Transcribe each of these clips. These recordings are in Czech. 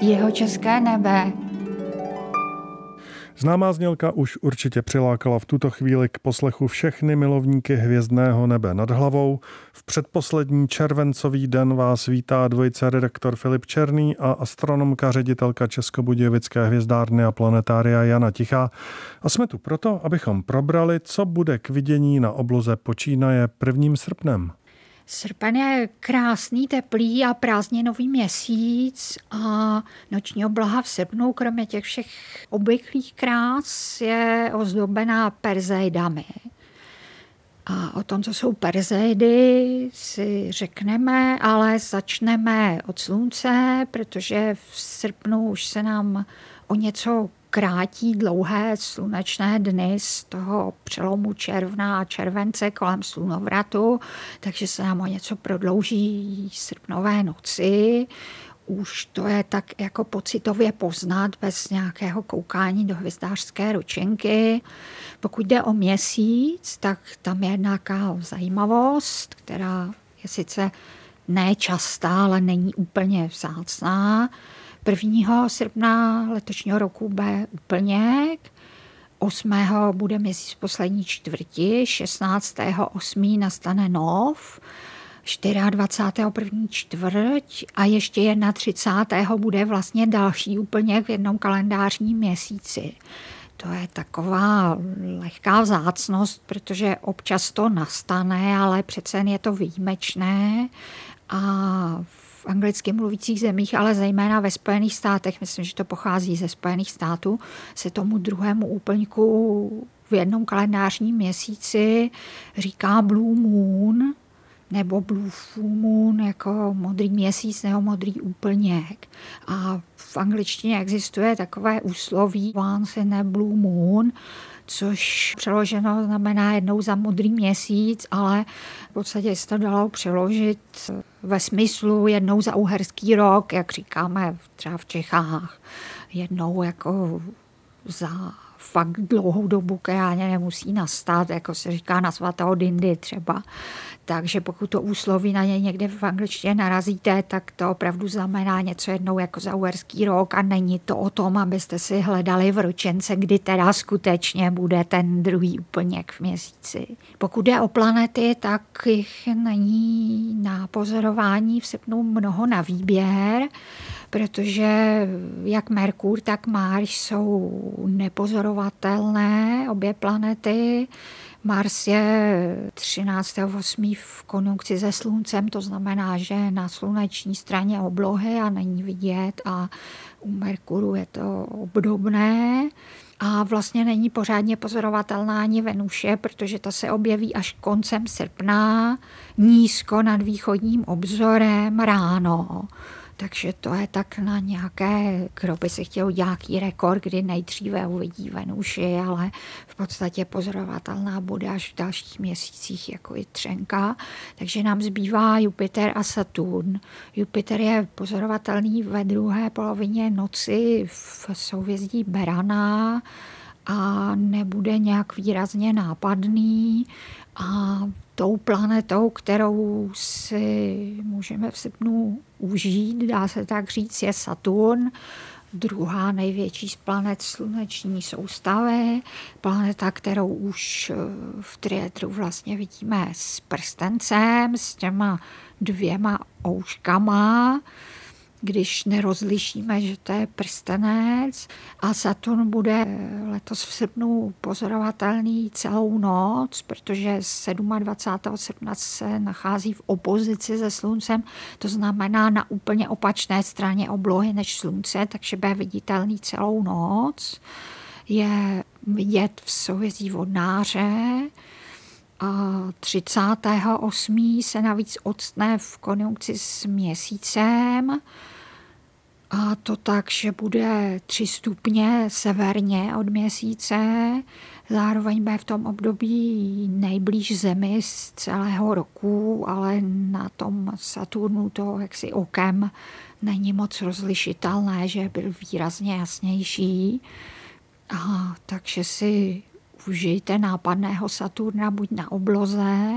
Jeho české nebe Známá znělka už určitě přilákala v tuto chvíli k poslechu všechny milovníky hvězdného nebe nad hlavou. V předposlední červencový den vás vítá dvojice redaktor Filip Černý a astronomka ředitelka Českobudějovické hvězdárny a planetária Jana Tichá. A jsme tu proto, abychom probrali, co bude k vidění na obloze počínaje 1. srpnem. Srpen je krásný, teplý a prázdninový měsíc a noční obloha v srpnu, kromě těch všech obvyklých krás, je ozdobená perzejdami. A o tom, co jsou perzeidy, si řekneme, ale začneme od slunce, protože v srpnu už se nám o něco krátí dlouhé slunečné dny z toho přelomu června a července kolem slunovratu, takže se nám o něco prodlouží srpnové noci. Už to je tak jako pocitově poznat bez nějakého koukání do hvězdářské ručenky. Pokud jde o měsíc, tak tam je nějaká zajímavost, která je sice nečastá, ale není úplně vzácná. 1. srpna letošního roku bude úplně, 8. bude měsíc poslední čtvrti, 16. 8. nastane nov, 24. první čtvrť a ještě 31. bude vlastně další úplně v jednom kalendářním měsíci. To je taková lehká vzácnost, protože občas to nastane, ale přece je to výjimečné a v anglicky mluvících zemích, ale zejména ve Spojených státech, myslím, že to pochází ze Spojených států, se tomu druhému úplňku v jednom kalendářním měsíci říká Blue Moon, nebo Blue Full Moon, jako modrý měsíc nebo modrý úplněk. A v angličtině existuje takové úsloví once in a Blue Moon, což přeloženo znamená jednou za modrý měsíc, ale v podstatě se to dalo přeložit ve smyslu jednou za uherský rok, jak říkáme třeba v Čechách, jednou jako za fakt dlouhou dobu, která nemusí nastat, jako se říká na svatého Dindy třeba. Takže pokud to úsloví na ně někde v angličtině narazíte, tak to opravdu znamená něco jednou jako za uherský rok a není to o tom, abyste si hledali v ročence, kdy teda skutečně bude ten druhý úplněk v měsíci. Pokud jde o planety, tak jich není na pozorování v srpnu mnoho na výběr protože jak Merkur, tak Mars jsou nepozorovatelné, obě planety. Mars je 13.8. v konjunkci se sluncem, to znamená, že na sluneční straně oblohy a není vidět a u Merkuru je to obdobné. A vlastně není pořádně pozorovatelná ani Venuše, protože ta se objeví až koncem srpna, nízko nad východním obzorem ráno. Takže to je tak na nějaké, kdo by si chtěl nějaký rekord, kdy nejdříve uvidí Venuši, ale v podstatě pozorovatelná bude až v dalších měsících jako i třenka. Takže nám zbývá Jupiter a Saturn. Jupiter je pozorovatelný ve druhé polovině noci v souvězdí Berana a nebude nějak výrazně nápadný. A tou planetou, kterou si můžeme v srpnu užít, dá se tak říct, je Saturn, druhá největší z planet sluneční soustavy, planeta, kterou už eh, v trietru vlastně vidíme s prstencem, s těma dvěma ouškama, když nerozlišíme, že to je prstenec a Saturn bude letos v srpnu pozorovatelný celou noc, protože 27. srpna se nachází v opozici se sluncem, to znamená na úplně opačné straně oblohy než slunce, takže bude viditelný celou noc. Je vidět v souvězdí vodnáře, a 38. se navíc odstne v konjunkci s měsícem a to tak, že bude 3 stupně severně od měsíce, zároveň bude v tom období nejblíž Zemi z celého roku, ale na tom Saturnu to jaksi okem není moc rozlišitelné, že byl výrazně jasnější. A takže si užijte nápadného Saturna buď na obloze,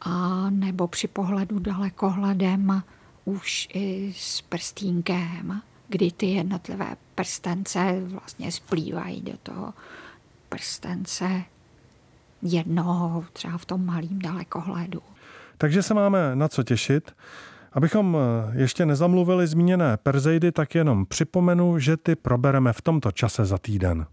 a nebo při pohledu dalekohledem už i s prstínkem, kdy ty jednotlivé prstence vlastně splývají do toho prstence jednoho, třeba v tom malým dalekohledu. Takže se máme na co těšit. Abychom eh, ještě nezamluvili zmíněné Perzejdy, tak jenom připomenu, že ty probereme v tomto čase za týden.